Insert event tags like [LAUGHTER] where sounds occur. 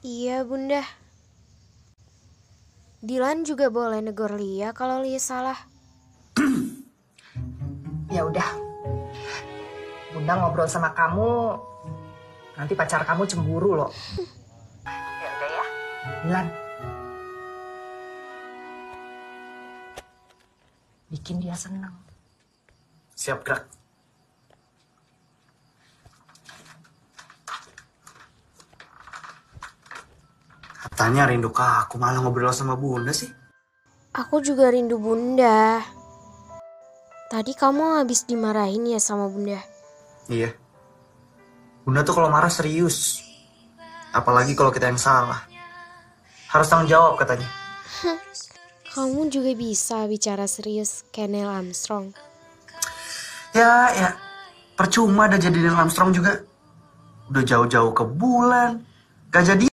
Iya, Bunda. Dilan juga boleh negor Lia kalau Lia salah. [CLEARS THROAT] Ya udah. Bunda ngobrol sama kamu, nanti pacar kamu cemburu loh. [CLEARS THROAT] ya udah ya. Dilan. Bikin dia senang. Siap gerak. Katanya rindu ke aku malah ngobrol sama bunda sih. Aku juga rindu Bunda. Tadi kamu habis dimarahin ya sama Bunda. Iya. Bunda tuh kalau marah serius. Apalagi kalau kita yang salah. Harus tanggung jawab katanya. Kamu juga bisa bicara serius kayak Neil Armstrong. Ya, ya. Percuma ada jadi Neil Armstrong juga. Udah jauh-jauh ke bulan. Gak jadi